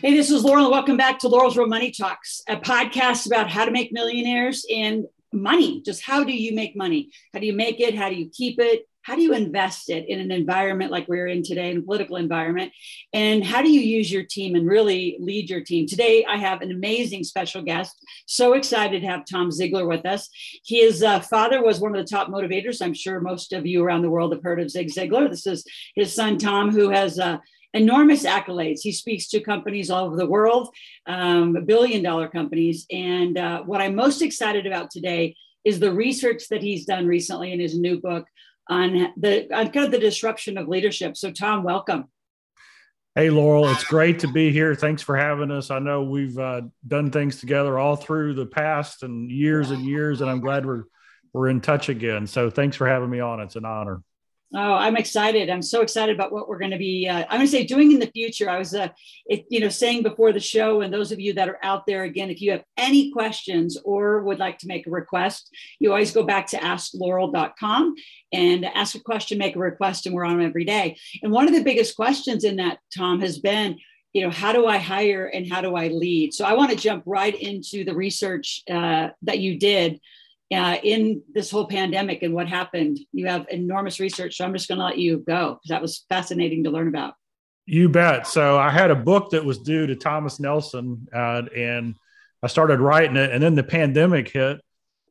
Hey, this is Loral. Welcome back to Loral's Real Money Talks, a podcast about how to make millionaires and money. Just how do you make money? How do you make it? How do you keep it? How do you invest it in an environment like we're in today, in a political environment? And how do you use your team and really lead your team? Today, I have an amazing special guest. So excited to have Tom Ziglar with us. His uh, father was one of the top motivators. I'm sure most of you around the world have heard of Zig Ziglar. This is his son, Tom, who has uh, enormous accolades. He speaks to companies all over the world, um, billion dollar companies. And uh, what I'm most excited about today is the research that he's done recently in his new book on the on kind of the disruption of leadership. So, Tom, welcome. Hey, Loral, it's great to be here. Thanks for having us. I know we've uh, done things together all through the past and years and years, and I'm glad we're we're in touch again. So, thanks for having me on. It's an honor. Oh, I'm excited. I'm so excited about what we're going to be, uh, I'm going to say doing in the future. I was, uh, it, you know, saying before the show, and those of you that are out there, again, if you have any questions or would like to make a request, you always go back to asklaurel.com and ask a question, make a request, and we're on every day. And one of the biggest questions in that, Tom, has been, you know, how do I hire and how do I lead? So I want to jump right into the research uh, that you did uh, in this whole pandemic and what happened. You have enormous research, so I'm just going to let you go because that was fascinating to learn about. You bet. So I had a book that was due to Thomas Nelson, uh, and I started writing it, and then the pandemic hit,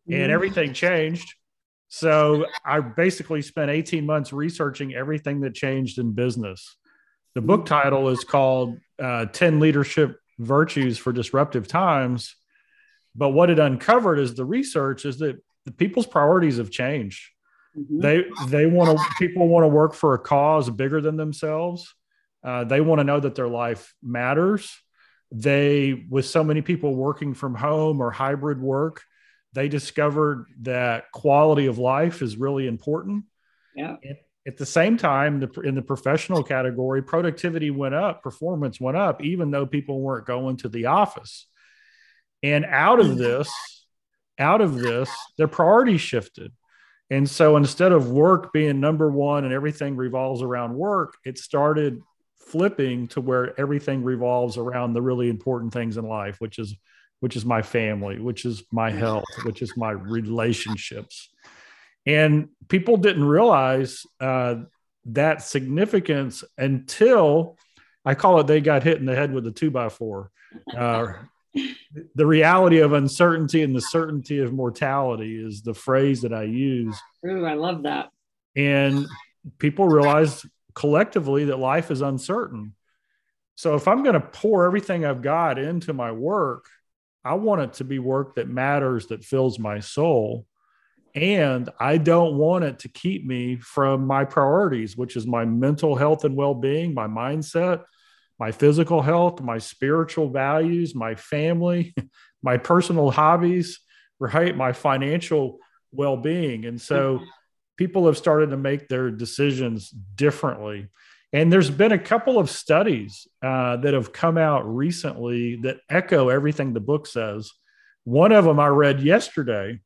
and mm. everything changed. So I basically spent 18 months researching everything that changed in business. The book mm. title is called uh, 10 Leadership Virtues for Disruptive Times but what it uncovered is the research is that the people's priorities have changed. Mm-hmm. They they want to people want to work for a cause bigger than themselves. Uh, they want to know that their life matters. They, with so many people working from home or hybrid work, they discovered that quality of life is really important. Yeah. At the same time, the, in the professional category, productivity went up, performance went up, even though people weren't going to the office. And out of this, out of this, their priorities shifted. And so instead of work being number one and everything revolves around work, it started flipping to where everything revolves around the really important things in life, which is which is my family, which is my health, which is my relationships. And people didn't realize uh, that significance until I call it they got hit in the head with a two by four. Uh, the reality of uncertainty and the certainty of mortality is the phrase that I use. Ooh, I love that. And people realize collectively that life is uncertain. So if I'm going to pour everything I've got into my work, I want it to be work that matters, that fills my soul. And I don't want it to keep me from my priorities, which is my mental health and well being, my mindset, my physical health, my spiritual values, my family, my personal hobbies, right? My financial well being. And so people have started to make their decisions differently. And there's been a couple of studies uh, that have come out recently that echo everything the book says. One of them I read yesterday,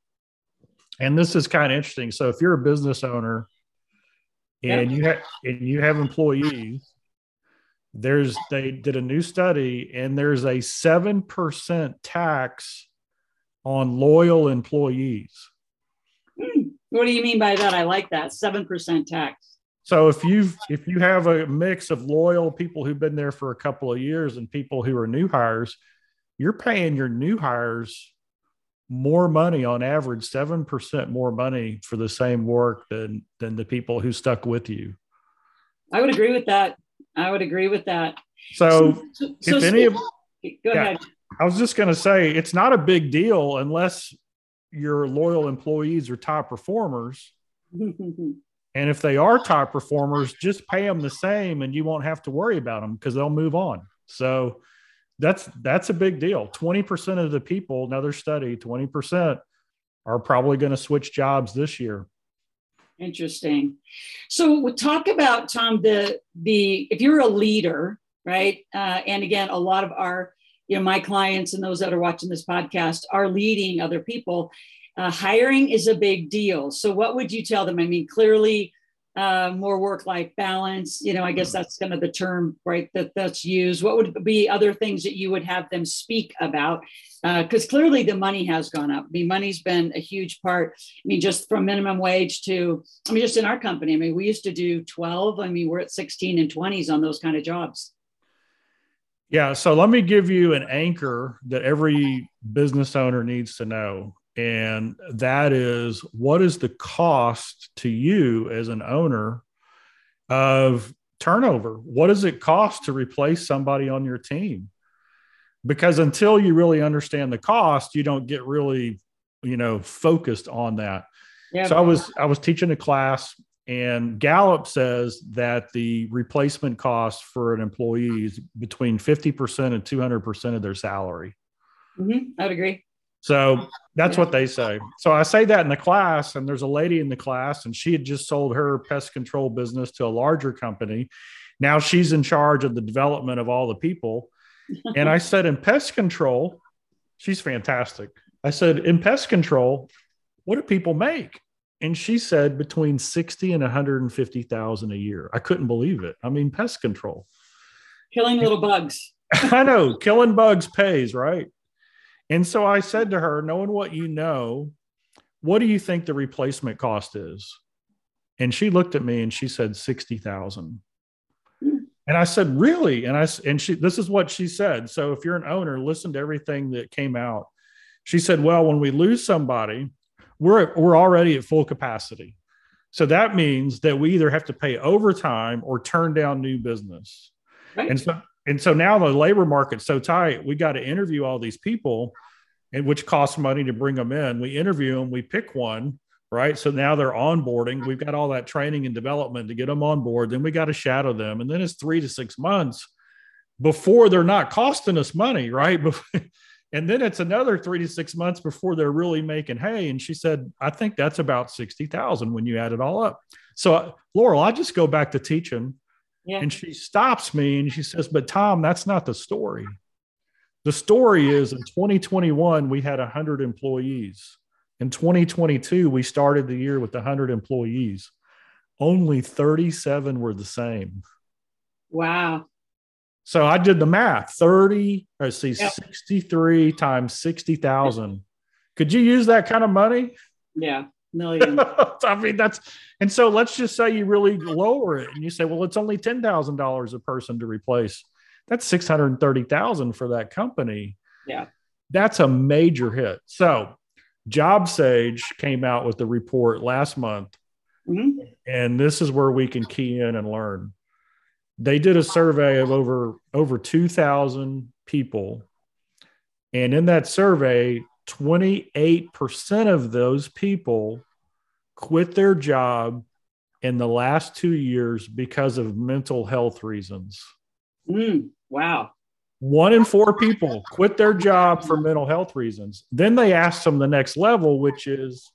and this is kind of interesting. So if you're a business owner and you have and you have employees, there's they did a new study and there's a 7% tax on loyal employees. Hmm. what do you mean by that? I like that. 7% tax. So if you if you have a mix of loyal people who've been there for a couple of years and people who are new hires you're paying your new hires more money on average 7% more money for the same work than than the people who stuck with you. I would agree with that I would agree with that. So, so, so if any of go yeah, ahead. I was just going to say it's not a big deal unless your loyal employees are top performers. and if they are top performers, just pay them the same and you won't have to worry about them because they'll move on. So that's that's a big deal. 20% of the people, another study, 20% are probably going to switch jobs this year. Interesting. So we'll talk about Tom the the if you're a leader, right? Uh, and again, a lot of our you know my clients and those that are watching this podcast are leading other people. Uh, hiring is a big deal. So what would you tell them? I mean, clearly uh, more work life balance. You know, I guess that's kind of the term, right? That that's used. What would be other things that you would have them speak about? Because uh, clearly the money has gone up. I mean, money's been a huge part. I mean, just from minimum wage to, I mean, just in our company. I mean, we used to do 12. I mean, we're at 16 and 20s on those kind of jobs. Yeah. So let me give you an anchor that every business owner needs to know and that is what is the cost to you as an owner of turnover? What does it cost to replace somebody on your team? Because until you really understand the cost, you don't get really, you know, focused on that. Yeah. So I was I was teaching a class and Gallup says that the replacement cost for an employee is between 50% and 200% of their salary. Mm-hmm. I'd agree. So that's what they say. So I say that in the class, and there's a lady in the class, and she had just sold her pest control business to a larger company. Now she's in charge of the development of all the people. and I said, in pest control, she's fantastic. I said, in pest control, what do people make? And she said between 60 and 150,000 a year. I couldn't believe it. I mean, pest control. Killing little bugs. I know, killing bugs pays, right? And so I said to her, knowing what you know, what do you think the replacement cost is? And she looked at me and she said 60,000. And I said, really? And I, and she, this is what she said. So if you're an owner, listen to everything that came out. She said, well, when we lose somebody, we're, we're already at full capacity. So that means that we either have to pay overtime or turn down new business. Right. And so and so now the labor market's so tight, we got to interview all these people, and which costs money to bring them in. We interview them, we pick one, right? So now they're onboarding. We've got all that training and development to get them on board. Then we got to shadow them, and then it's three to six months before they're not costing us money, right? and then it's another three to six months before they're really making hay. And she said, I think that's about sixty thousand when you add it all up. So uh, Loral, I just go back to teaching yeah. And she stops me and she says, But Tom, that's not the story. The story is in 2021, we had 100 employees. In 2022, we started the year with 100 employees. Only 37 were the same. Wow. So I did the math 30, let's see, yep. 63 times 60,000. Could you use that kind of money? Yeah million. I mean, that's and so let's just say you really lower it and you say, well, it's only ten thousand dollars a person to replace. That's six hundred thirty thousand for that company. Yeah, that's a major hit. So, JobSage came out with the report last month, mm-hmm. and this is where we can key in and learn. They did a survey of over over two thousand people, and in that survey, 28% of those people quit their job in the last two years because of mental health reasons. Mm, wow. One in four people quit their job for mental health reasons. Then they asked them the next level, which is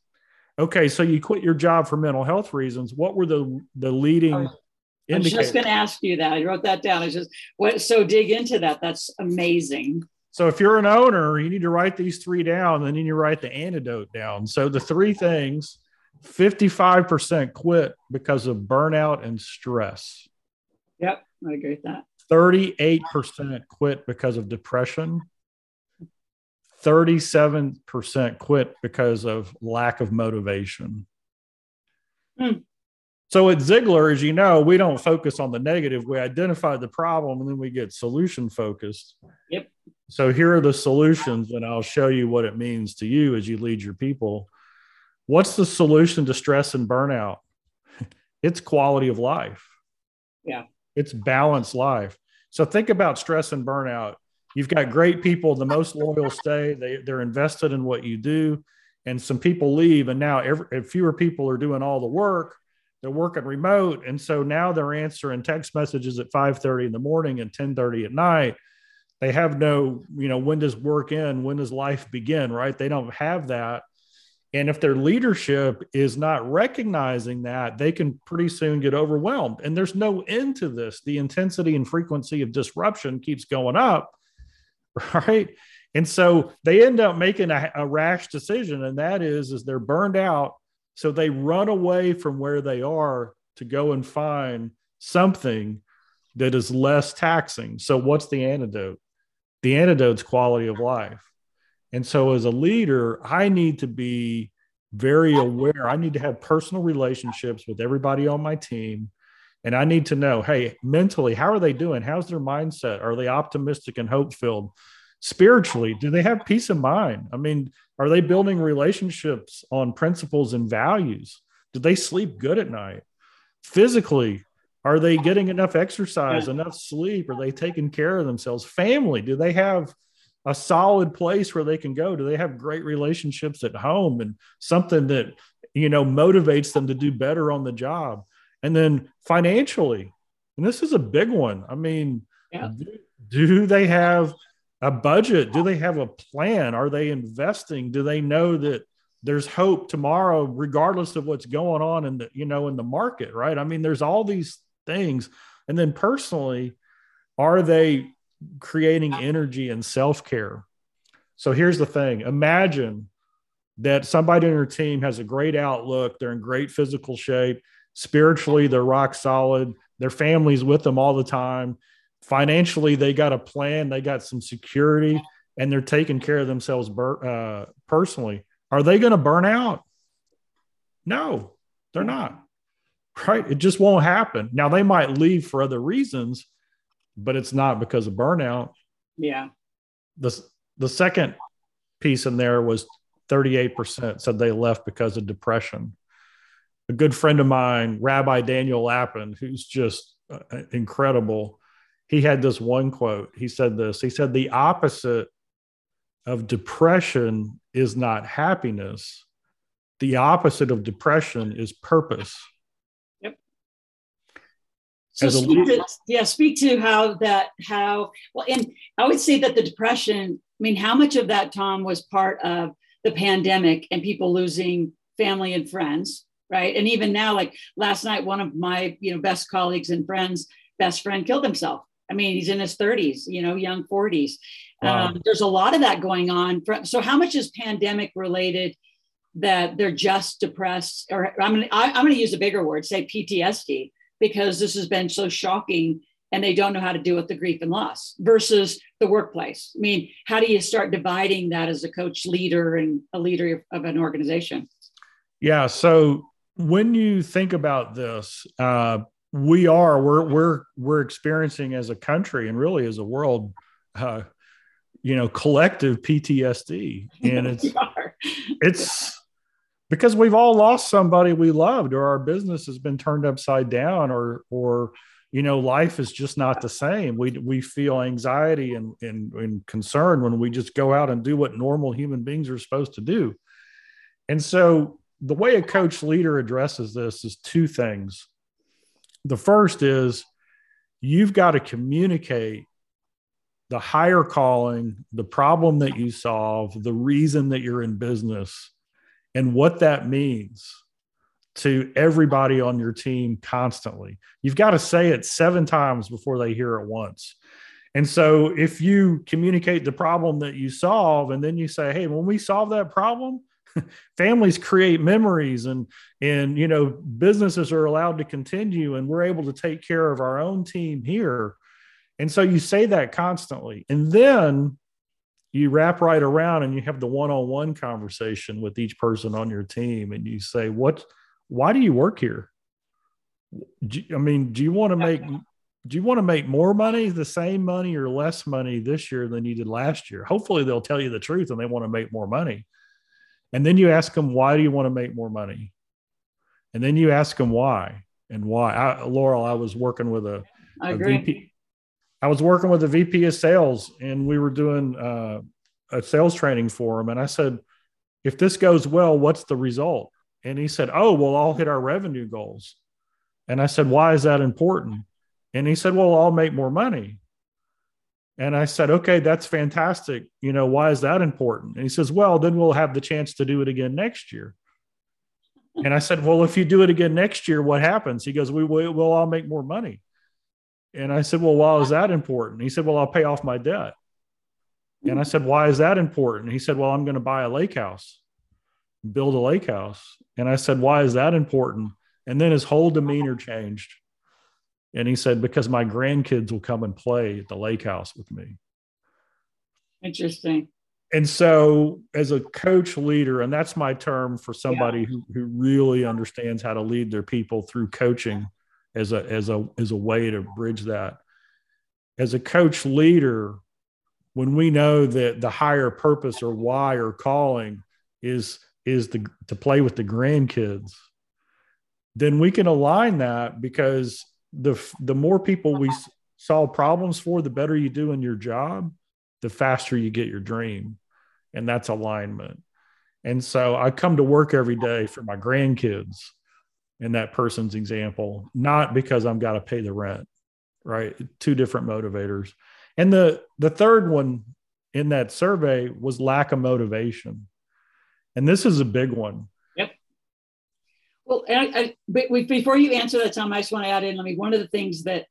okay, so you quit your job for mental health reasons. What were the, the leading I was just going to ask you that. I wrote that down. I just what so dig into that. That's amazing. So if you're an owner, you need to write these three down, and then you write the antidote down. So the three things 55% quit because of burnout and stress. Yep, I agree with that. 38% quit because of depression. 37% quit because of lack of motivation. Hmm. So at Ziglar, as you know, we don't focus on the negative. We identify the problem and then we get solution focused. Yep. So here are the solutions, and I'll show you what it means to you as you lead your people. What's the solution to stress and burnout? It's quality of life. Yeah. It's balanced life. So think about stress and burnout. You've got great people, the most loyal stay, they, they're invested in what you do. And some people leave, and now every, fewer people are doing all the work. They're working remote. And so now they're answering text messages at 5 30 in the morning and 10 30 at night they have no you know when does work end when does life begin right they don't have that And if their leadership is not recognizing that, they can pretty soon get overwhelmed. And there's no end to this. The intensity and frequency of disruption keeps going up, right? And so they end up making a, a rash decision, and that is, is they're burned out, so they run away from where they are to go and find something that is less taxing. So what's the antidote? The antidote's quality of life. And so, as a leader, I need to be very aware. I need to have personal relationships with everybody on my team. And I need to know hey, mentally, how are they doing? How's their mindset? Are they optimistic and hope filled? Spiritually, do they have peace of mind? I mean, are they building relationships on principles and values? Do they sleep good at night? Physically, are they getting enough exercise, enough sleep? Are they taking care of themselves? Family, do they have a solid place where they can go? Do they have great relationships at home and something that, you know, motivates them to do better on the job? And then financially, and this is a big one. I mean, yeah. do, do they have a budget? Do they have a plan? Are they investing? Do they know that there's hope tomorrow, regardless of what's going on in the, you know, in the market, right? I mean, there's all these things. And then personally, are they creating energy and self care. So here's the thing imagine that somebody in your team has a great outlook, they're in great physical shape, spiritually, they're rock solid, their family's with them all the time. Financially, they got a plan, they got some security, and they're taking care of themselves uh, personally. Are they going to burn out? No, they're not. Right? It just won't happen. Now, they might leave for other reasons, but it's not because of burnout. Yeah. The, the second piece in there was 38% said they left because of depression. A good friend of mine, Rabbi Daniel Lapin, who's just uh, incredible, he had this one quote. He said this He said, The opposite of depression is not happiness, the opposite of depression is purpose. So speak to, yeah, speak to how that how well, and I would say that the depression. I mean, how much of that Tom was part of the pandemic and people losing family and friends, right? And even now, like last night, one of my you know best colleagues and friends, best friend, killed himself. I mean, he's in his 30s, you know, young 40s. Wow. Um, there's a lot of that going on. So, how much is pandemic related? That they're just depressed, or I'm gonna I, I'm gonna use a bigger word, say PTSD because this has been so shocking and they don't know how to deal with the grief and loss versus the workplace. I mean, how do you start dividing that as a coach leader and a leader of an organization? Yeah. So when you think about this, uh, we are we're we're we're experiencing as a country and really as a world, uh, you know, collective PTSD, and it's it's because we've all lost somebody we loved or our business has been turned upside down or or you know life is just not the same. We we feel anxiety and, and and concern when we just go out and do what normal human beings are supposed to do. And so the way a coach leader addresses this is two things. The first is you've got to communicate the higher calling the problem that you solve the reason that you're in business and what that means to everybody on your team constantly. You've got to say it seven times before they hear it once. And so if you communicate the problem that you solve and then you say, "Hey, when we solve that problem, families create memories and and you know businesses are allowed to continue and we're able to take care of our own team here." And so you say that constantly. And then you wrap right around and you have the one-on-one conversation with each person on your team and you say what why do you work here? I mean do you want to make do you want to make more money the same money or less money this year than you did last year? Hopefully they'll tell you the truth and they want to make more money. And then you ask them why do you want to make more money? And then you ask them why and why. I, Loral i was working with a, a VP, I was working with the VP of sales and we were doing uh, a sales training for him. And I said, if this goes well, what's the result? And he said, oh, well, I'll hit our revenue goals. And I said, why is that important? And he said, well, I'll make more money. And I said, okay, that's fantastic. You know, why is that important? And he says, well, then we'll have the chance to do it again next year. And I said, well, if you do it again next year, what happens? He goes, we will we'll all make more money. And I said, well, why is that important? He said, well, I'll pay off my debt. And I said, why is that important? He said, well, I'm going to buy a lake house, build a lake house. And I said, why is that important? And then his whole demeanor changed. And he said, because my grandkids will come and play at the lake house with me. Interesting. And so, as a coach leader, and that's my term for somebody yeah. who, who really understands how to lead their people through coaching as a, as, a, as a way to bridge that. As a coach leader, when we know that the higher purpose or why or calling is is the, to play with the grandkids, then we can align that because the the more people we solve problems for, the better you do in your job, the faster you get your dream, and that's alignment. And so I come to work every day for my grandkids in that person's example, not because I'm got to pay the rent, right? Two different motivators. And the the third one in that survey was lack of motivation. And this is a big one Yep. well, I, I, before you answer that, Tom, I just want to add in. I mean, one of the things that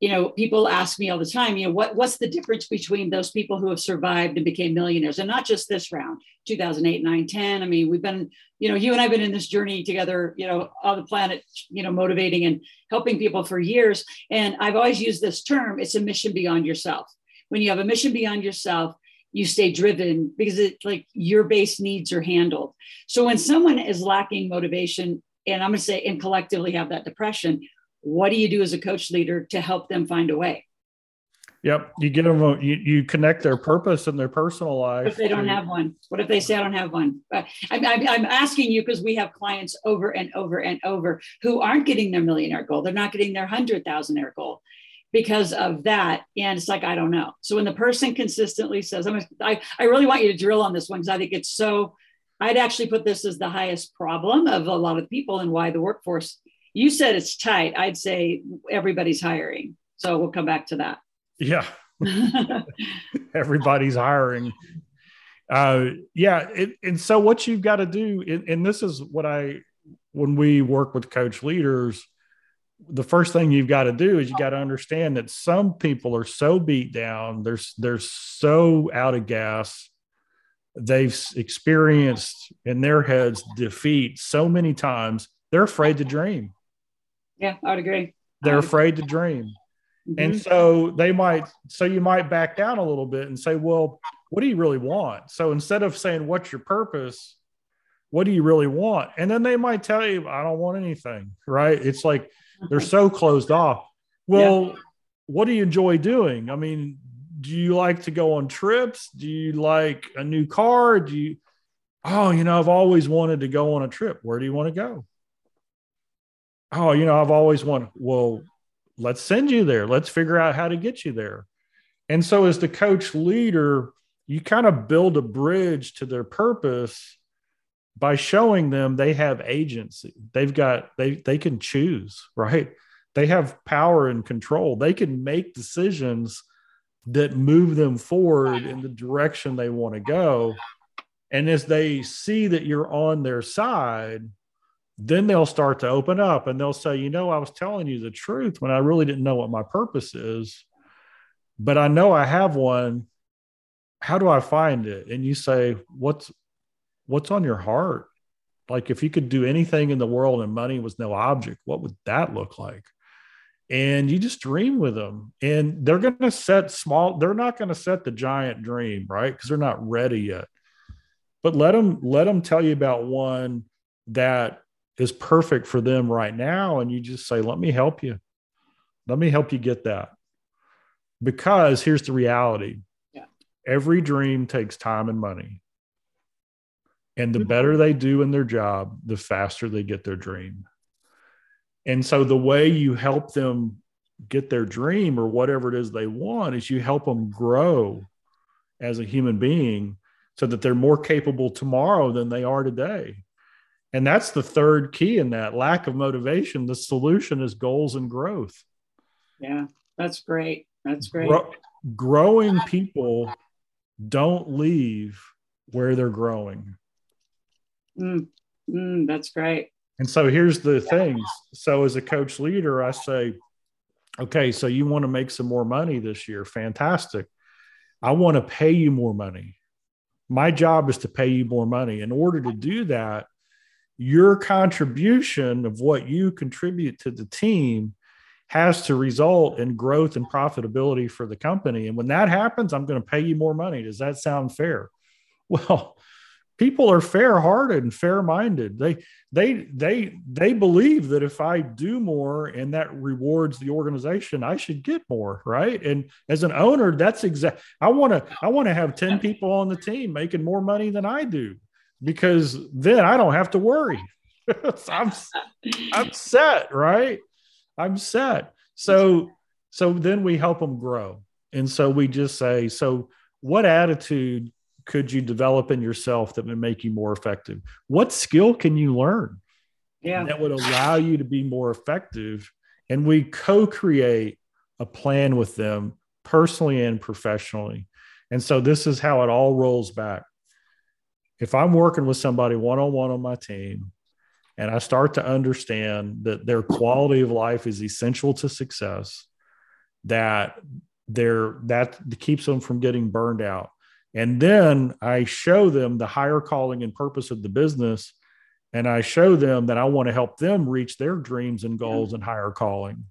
you know people ask me all the time, you know, what what's the difference between those people who have survived and became millionaires, and not just this round, 2008, 9, 10. I mean, we've been, you know, you and I've been in this journey together, you know, on the planet, you know, motivating and helping people for years. And I've always used this term: it's a mission beyond yourself. When you have a mission beyond yourself, you stay driven because it's like your base needs are handled. So when someone is lacking motivation, and I'm going to say, and collectively have that depression, what do you do as a coach leader to help them find a way? Yep, you get them. You, you connect their purpose and their personal life. If they don't have one, what if they say I don't have one? Uh, I'm, I'm asking you because we have clients over and over and over who aren't getting their millionaire goal. They're not getting their hundred thousandaire goal because of that. And it's like I don't know. So when the person consistently says, "I'm," I, I really want you to drill on this one because I think it's so I'd actually put this as the highest problem of a lot of people and why the workforce. You said it's tight. I'd say everybody's hiring. So we'll come back to that. Yeah. everybody's hiring. Uh, yeah. It, and so what you've got to do, and, and this is what I, when we work with coach leaders, the first thing you've got to do is you got to understand that some people are so beat down, they're, they're so out of gas they've experienced in their heads defeat so many times they're afraid to dream yeah i would agree they're afraid to dream mm-hmm. and so they might so you might back down a little bit and say well what do you really want so instead of saying what's your purpose what do you really want and then they might tell you i don't want anything right it's like they're so closed off well yeah. what do you enjoy doing i mean do you like to go on trips? Do you like a new car? Do you, oh, you know, I've always wanted to go on a trip. Where do you want to go? Oh, you know, I've always wanted, well, let's send you there. Let's figure out how to get you there. And so, as the coach leader, you kind of build a bridge to their purpose by showing them they have agency. They've got, they, they can choose, right? They have power and control. They can make decisions that move them forward in the direction they want to go. And as they see that you're on their side, then they'll start to open up and they'll say, you know, I was telling you the truth when I really didn't know what my purpose is, but I know I have one. How do I find it? And you say, what's what's on your heart? Like if you could do anything in the world and money was no object, what would that look like? and you just dream with them and they're going to set small they're not going to set the giant dream right because they're not ready yet but let them let them tell you about one that is perfect for them right now. And you just say let me help you. Let me help you get that. Because here's the reality. Yeah. every dream takes time and money. And the mm-hmm. better they do in their job the faster they get their dream. And so the way you help them get their dream or whatever it is they want is you help them grow as a human being so that they're more capable tomorrow than they are today. And that's the third key in that lack of motivation. The solution is goals and growth. Yeah, that's great. That's great. Grow, growing people don't leave where they're growing. Mm, mm, that's great. And so here's the things. So as a coach leader, I say, okay, so you want to make some more money this year. Fantastic. I want to pay you more money. My job is to pay you more money. In order to do that, your contribution of what you contribute to the team has to result in growth and profitability for the company. And when that happens, I'm going to pay you more money. Does that sound fair? Well, people are fair-hearted and fair-minded. They they they they believe that if I do more and that rewards the organization, I should get more, right? And as an owner, that's exact. I want to I want to have ten people on the team making more money than I do because then I don't have to worry. I'm, I'm set, right? I'm set. So, so then we help them grow. And so we just say, so what attitude could you develop in yourself that would make you more effective? What skill can you learn yeah. that would allow you to be more effective? And we co create a plan with them personally and professionally. And so this is how it all rolls back if I'm working with somebody one on one on my team and I start to understand that their quality of life is essential to success, that they're that keeps them from getting burned out. And then I show them the higher calling and purpose of the business. And I show them that I want to help them reach their dreams and goals and higher calling.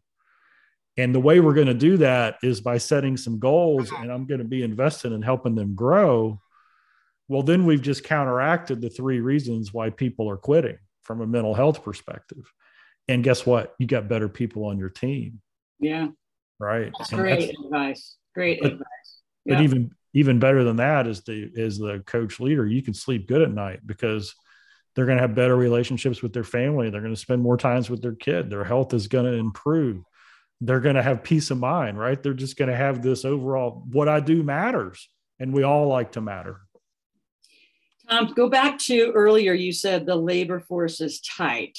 And the way we're going to do that is by setting some goals, uh-huh. and I'm going to be invested in helping them grow well, then we've just counteracted the three reasons why people are quitting from a mental health perspective. And guess what? You got better people on your team. Yeah. Right. That's great that's, advice. Great but, advice. Yeah. But even even better than that is the is the coach leader. You can sleep good at night because they're going to have better relationships with their family. They're going to spend more times with their kid. Their health is going to improve. They're going to have peace of mind, right? They're just going to have this overall what I do matters. And we all like to matter. Tom, go back to earlier, you said the labor force is tight,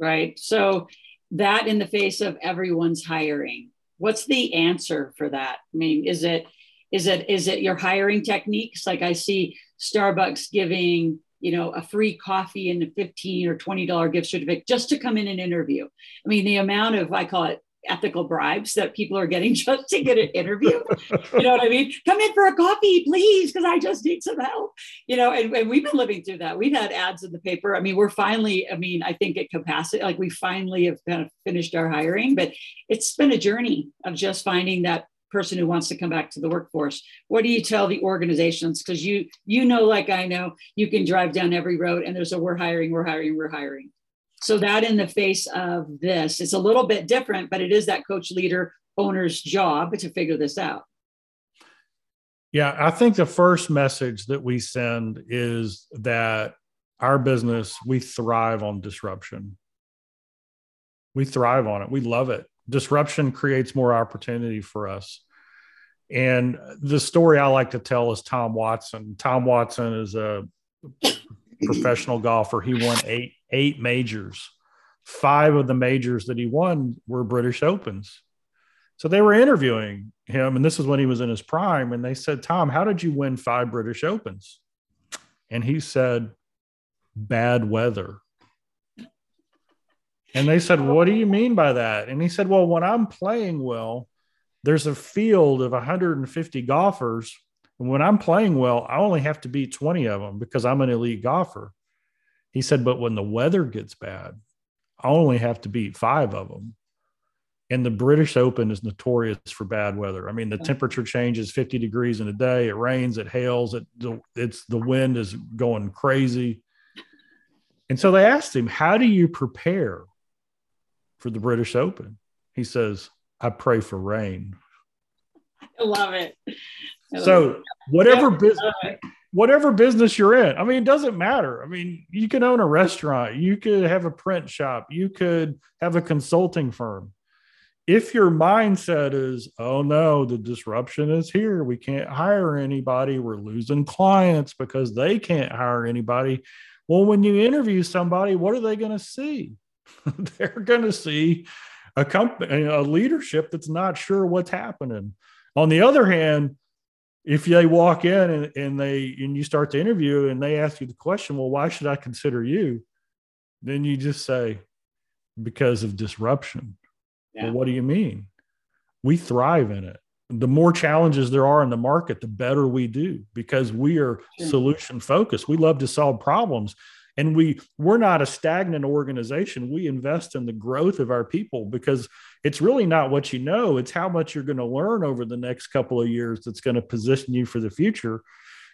right? So, that in the face of everyone's hiring, what's the answer for that? I mean, is it is it is it your hiring techniques? Like I see Starbucks giving you know a free coffee and a 15 or 20 dollar gift certificate just to come in and interview i mean the amount of i call it ethical bribes that people are getting just to get an interview. you know what I mean? Come in for a coffee, please, because I just need some help. You know, and, and, we've been living through that. We've had ads in the paper. I mean, we're finally, I mean, I think at capacity, like we finally have kind of finished our hiring, but it's been a journey of just finding that person who wants to come back to the workforce what do you tell the organizations because you you know like i know you can drive down every road and there's a we're hiring we're hiring we're hiring so that in the face of this, it's a little bit different, but it is that coach leader owner's job to figure this out. Yeah, I think the first message that we send is that our business, we thrive on disruption. We thrive on it. We love it. Disruption creates more opportunity for us. And the story I like to tell is Tom Watson. Tom Watson is a professional golfer. He won eight eight majors. Five of the majors that he won were British Opens. So they were interviewing him, and this is when he was in his prime. And they said, Tom, how did you win five British Opens? And he said, bad weather. And they said, What do you mean by that? And he said, Well, when I'm playing well, there's a field of 150 golfers. And when I'm playing well, I only have to beat 20 of them because I'm an elite golfer. He said, but when the weather gets bad, I only have to beat five of them. And the British Open is notorious for bad weather. I mean, the temperature changes 50 degrees in a day. It rains, it hails, it it's the wind is going crazy. And so they asked him, How do you prepare for the British Open? He says, I pray for rain. I love it. I so love whatever business whatever business you're in. I mean, it doesn't matter. I mean, you can own a restaurant, you could have a print shop, you could have a consulting firm. If your mindset is, oh no, the disruption is here, we can't hire anybody, we're losing clients because they can't hire anybody. Well, when you interview somebody, what are they going to see? They're going to see a company, a leadership that's not sure what's happening On the other hand, if they walk in and, and they and you start to interview and they ask you the question, well, why should I consider you? Then you just say, because of disruption. Yeah. Well, what do you mean? We thrive in it. The more challenges there are in the market, the better we do because we are solution focused. We love to solve problems and we we're not a stagnant organization. We invest in the growth of our people because it's really not what you know. It's how much you're going to learn over the next couple of years that's going to position you for the future.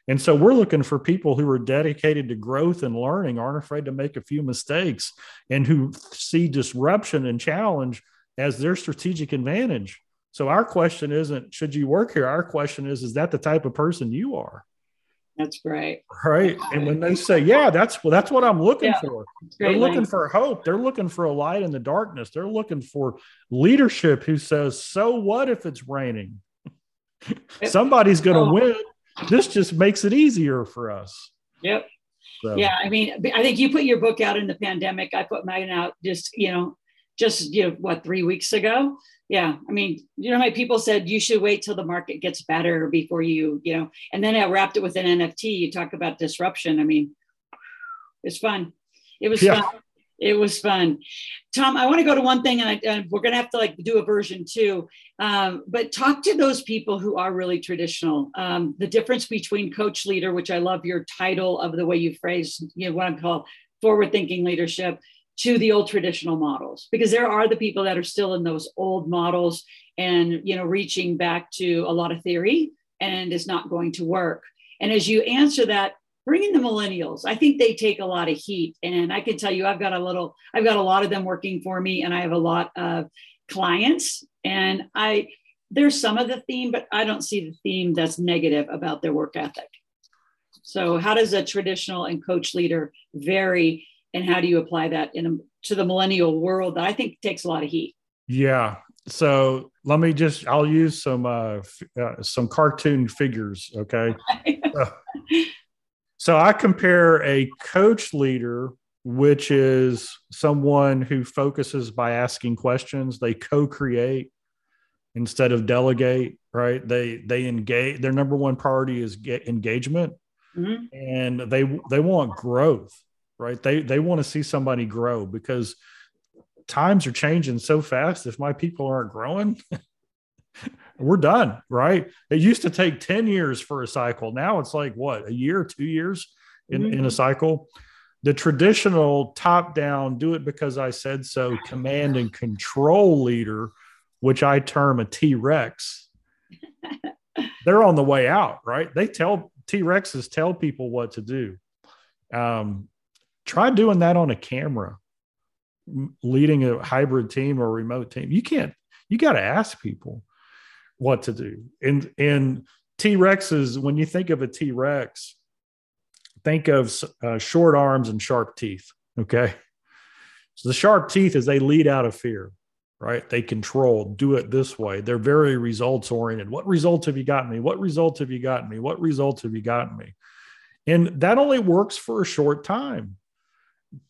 And so we're looking for people who are dedicated to growth and learning aren't afraid to make a few mistakes and who see disruption and challenge as their strategic advantage. So our question isn't should you work here? Our question is is that the type of person you are that's great. Right. And when they say, yeah, that's well, that's what I'm looking yeah, for. They're looking for hope. They're looking for a light in the darkness. They're looking for leadership who says, so what if it's raining? Somebody's going to oh. win. This just makes it easier for us. Yep. So. Yeah. I mean, I think you put your book out in the pandemic. I put mine out just, you know, just, you know, what, three weeks ago? Yeah i mean you know my people said you should wait till the market gets better before you you know and then i wrapped it with an nft you talk about disruption. I mean it's fun. It was yeah. fun. It was fun. Tom i want to go to one thing and, I, and we're going to have to like do a version two. Um, but talk to those people who are really traditional. Um, the difference between coach leader which i love your title of the way you phrase you know what i'm called forward thinking leadership to the old traditional models because there are the people that are still in those old models and you know reaching back to a lot of theory and is not going to work. And as you answer that bring in the millennials. I think they take a lot of heat. And i can tell you i've got a little i've got a lot of them working for me and i have a lot of clients. And i there's some of the theme but i don't see the theme that's negative about their work ethic. So how does a traditional and coach leader vary and how do you apply that in a, to the millennial world that I think takes a lot of heat? Yeah. So let me just I'll use some uh, uh some cartoon figures, okay? so I compare a coach leader which is someone who focuses by asking questions, they co-create instead of delegate, right? They they engage their number one priority is get engagement. Mm-hmm. And they they want growth right? They they want to see somebody grow because times are changing so fast. If my people aren't growing, we're done, right? It used to take 10 years for a cycle. Now it's like what, a year, two years in, mm-hmm. in a cycle. The traditional top down, do it because I said so, command and control leader, which I term a T Rex, they're on the way out, right? They tell T Rexes tell people what to do. Um, try doing that on a camera leading a hybrid team or remote team. You can't you got to ask people what to do. And and t-rexes when you think of a t-rex think of uh, short arms and sharp teeth okay? So the sharp teeth is they lead out of fear right? They control do it this way. They're very results oriented what results have you gotten me? What results have you gotten me? What results have you gotten me? And that only works for a short time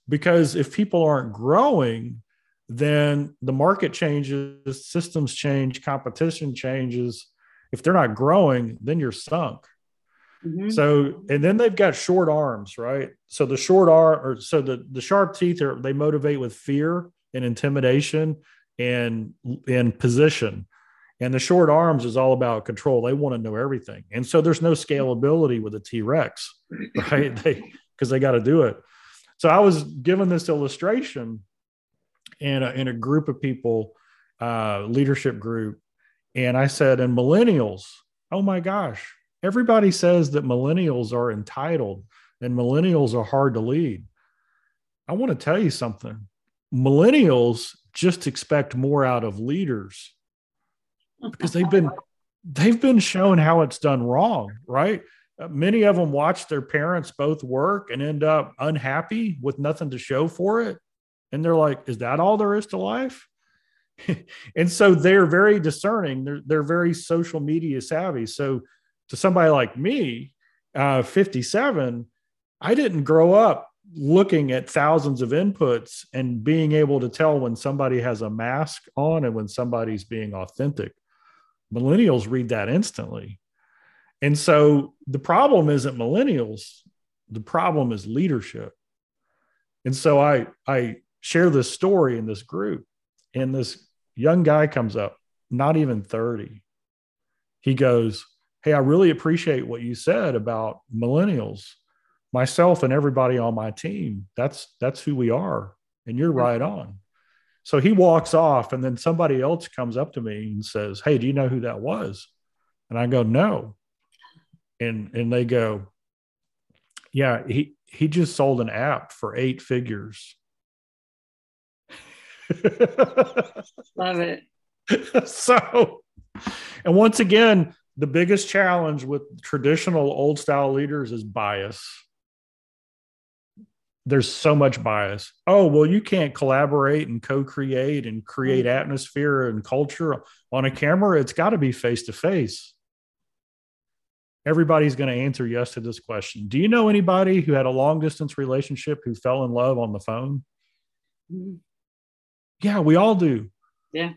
because if people aren't growing then the market changes systems change competition changes. If they're not growing then you're sunk. Mm-hmm. so and then they've got short arms right? So the short arm or so the the sharp teeth are they motivate with fear and intimidation and and position. And the short arms is all about control. They want to know everything. And so there's no scalability with a t-rex right? They because they got to do it so I was given this illustration in a, in a group of people, uh, leadership group, and I said, and millennials, oh my gosh, everybody says that millennials are entitled and millennials are hard to lead. I want to tell you something. Millennials just expect more out of leaders because they've been they've been shown how it's done wrong, right? Uh, many of them watch their parents both work and end up unhappy with nothing to show for it. And they're like, is that all there is to life? and so they're very discerning. They're, they're very social media savvy. So to somebody like me, uh, 57, I didn't grow up looking at thousands of inputs and being able to tell when somebody has a mask on and when somebody's being authentic. Millennials read that instantly. And so the problem isn't millennials, the problem is leadership. And so I I share this story in this group and this young guy comes up, not even 30. He goes, "Hey, I really appreciate what you said about millennials. Myself and everybody on my team, that's that's who we are. And you're right on." So he walks off, and then somebody else comes up to me and says, Hey, do you know who that was? And I go, No. And and they go, Yeah, he he just sold an app for eight figures. Love it. so, and once again, the biggest challenge with traditional old style leaders is bias there's so much bias. Oh, well, you can't collaborate and co create and create mm-hmm. atmosphere and culture on a camera. It's got to be face to face. Everybody's going to answer yes to this question. Do you know anybody who had a long distance relationship who fell in love on the phone? Mm-hmm. Yeah, we all do. Yeah.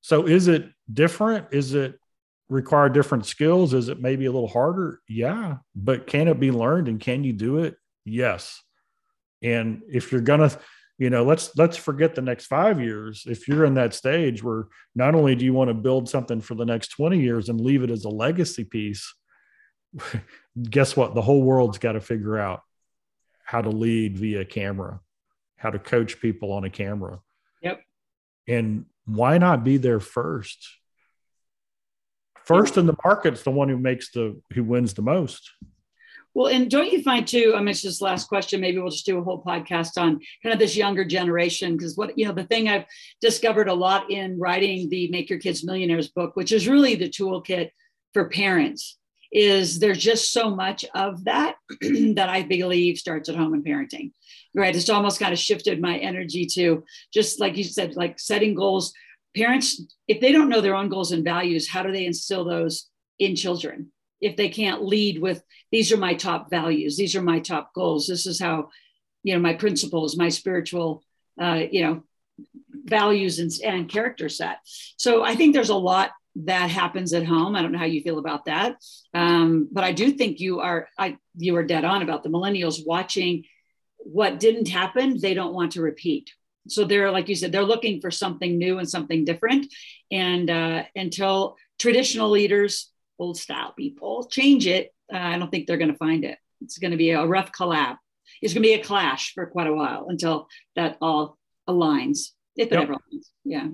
So is it different? Is it require different skills? Is it maybe a little harder? Yeah. But can it be learned and can you do it? Yes. And if you're gonna, you know, let's let's forget the next five years. If you're in that stage where not only do you want to build something for the next 20 years and leave it as a legacy piece, guess what? The whole world's got to figure out how to lead via camera, how to coach people on a camera. Yep. And why not be there first? First in the market's the one who makes the who wins the most. Well, and don't you find too? I mean, it's just last question. Maybe we'll just do a whole podcast on kind of this younger generation because what you know, the thing I've discovered a lot in writing the Make Your Kids Millionaires book, which is really the toolkit for parents, is there's just so much of that that I believe starts at home and parenting. Right? It's almost kind of shifted my energy to just like you said, like setting goals. Parents, if they don't know their own goals and values, how do they instill those in children? if they can't lead with these are my top values these are my top goals this is how you know my principles my spiritual uh, you know values and, and character set so i think there's a lot that happens at home i don't know how you feel about that um, but i do think you are i you are dead on about the millennials watching what didn't happen they don't want to repeat so they're like you said they're looking for something new and something different and uh, until traditional leaders old style people. Change it. Uh, I don't think they're going to find it. It's going to be a rough collab. It's going to be a clash for quite a while until that all aligns. If it yep. ever aligns. Yeah.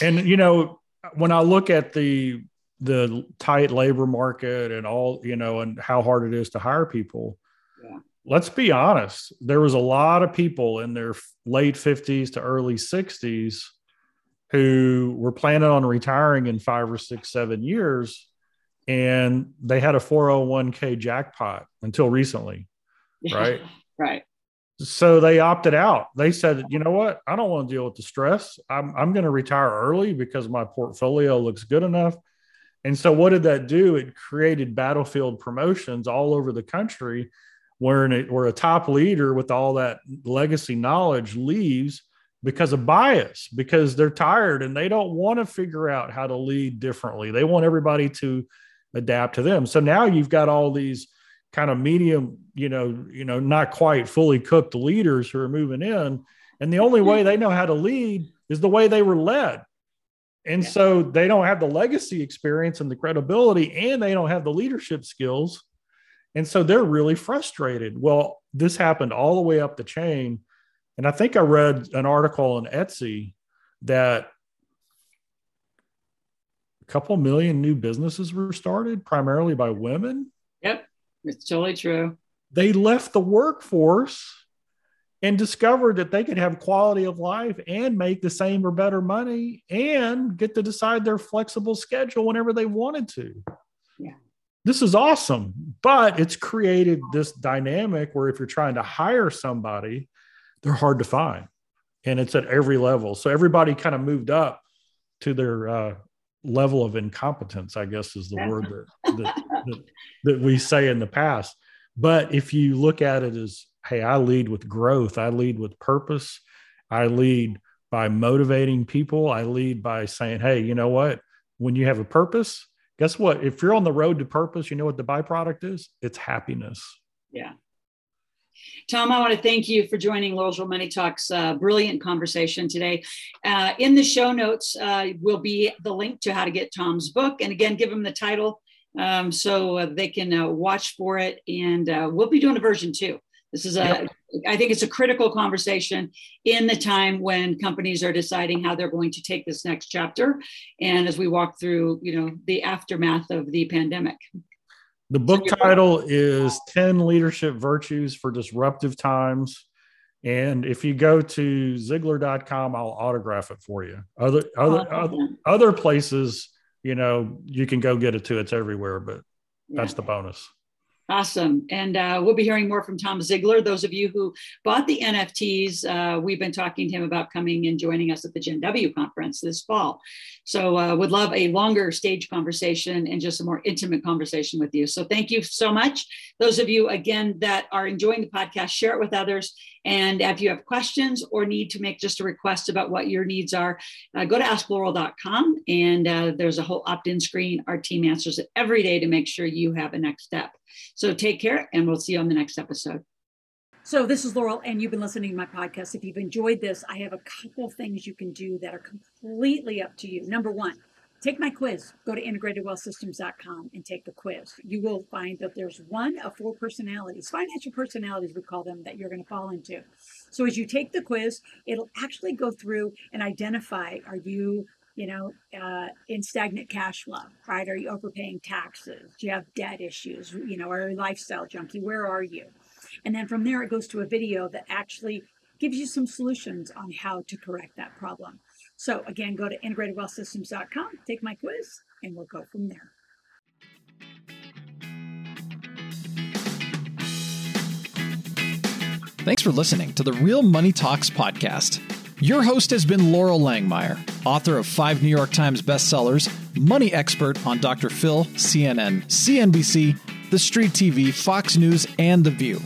And you know, when I look at the the tight labor market and all, you know, and how hard it is to hire people. Yeah. Let's be honest. There was a lot of people in their late 50s to early 60s who were planning on retiring in five or six, seven years and they had a 401k jackpot until recently right right so they opted out. They said you know what? I don't want to deal with the stress. I'm, I'm going to retire early because my portfolio looks good enough. And so what did that do? It created battlefield promotions all over the country where, where a top leader with all that legacy knowledge leaves because of bias because they're tired and they don't want to figure out how to lead differently. They want everybody to adapt to them. So now you've got all these kind of medium, you know, you know, not quite fully cooked leaders who are moving in, and the only way mm-hmm. they know how to lead is the way they were led. And yeah. so they don't have the legacy experience and the credibility, and they don't have the leadership skills. And so they're really frustrated. Well, this happened all the way up the chain. And I think I read an article on Etsy that a couple million new businesses were started primarily by women. Yep, it's totally true. They left the workforce and discovered that they could have quality of life and make the same or better money and get to decide their flexible schedule whenever they wanted to. Yeah. This is awesome, but it's created this dynamic where if you're trying to hire somebody, they're hard to find and it's at every level. So everybody kind of moved up to their uh, level of incompetence, I guess is the word that, that, that, that, we say in the past. But if you look at it as, hey, I lead with growth, I lead with purpose, I lead by motivating people, I lead by saying, hey, you know what? when you have a purpose, guess what? If you're on the road to purpose, you know what the byproduct is? It's happiness. Yeah. Tom, I want to thank you for joining Loral's Real Money Talks. Uh, brilliant conversation today. Uh, in the show notes uh, will be the link to how to get Tom's book. And again, give them the title um, so uh, they can uh, watch for it. And uh, we'll be doing a version two. This is a, yep. I think it's a critical conversation in the time when companies are deciding how they're going to take this next chapter. And as we walk through, you know, the aftermath of the pandemic. The book title is 10 Leadership Virtues for Disruptive Times. And if you go to Ziglar.com, I'll autograph it for you. Other other oh, other, other places, you know, you can go get it too. It's everywhere, but yeah. that's the bonus. Awesome. And uh, we'll be hearing more from Tom Ziglar. Those of you who bought the NFTs, uh, we've been talking to him about coming and joining us at the Gen W conference this fall. So uh, would love a longer stage conversation and just a more intimate conversation with you. So thank you so much. Those of you, again, that are enjoying the podcast, share it with others. And if you have questions or need to make just a request about what your needs are, uh, go to askloral.com and uh, there's a whole opt in screen. Our team answers it every day to make sure you have a next step. So take care, and we'll see you on the next episode. So this is Loral, and you've been listening to my podcast. If you've enjoyed this, I have a couple things you can do that are completely up to you. Number one, take my quiz. Go to integratedwealthsystems.com and take the quiz. You will find that there's one of four personalities, financial personalities, we call them, that you're going to fall into. So as you take the quiz, it'll actually go through and identify are you you know, uh, in stagnant cash flow, right? Are you overpaying taxes? Do you have debt issues? You know, are you lifestyle junkie? Where are you? And then from there, it goes to a video that actually gives you some solutions on how to correct that problem. So again, go to integratedwealthsystems.com, take my quiz, and we'll go from there. Thanks for listening to the Real Money Talks podcast. Your host has been Loral Langemeier, author of five New York Times bestsellers, money expert on Dr. Phil, CNN, CNBC, The Street TV, Fox News, and The View.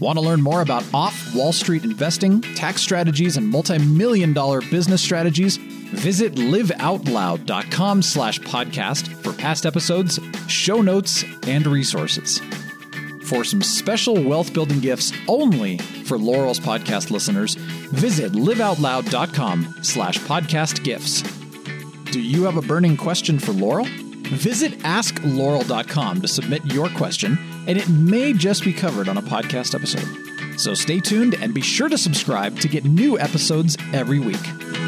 Want to learn more about off Wall Street investing, tax strategies, and multi-million dollar business strategies? Visit liveoutloud.com slash podcast for past episodes, show notes, and resources for some special wealth building gifts only for Loral's podcast listeners, visit liveoutloud.com slash podcast gifts. Do you have a burning question for Loral? Visit askloral.com to submit your question, and it may just be covered on a podcast episode. So stay tuned and be sure to subscribe to get new episodes every week.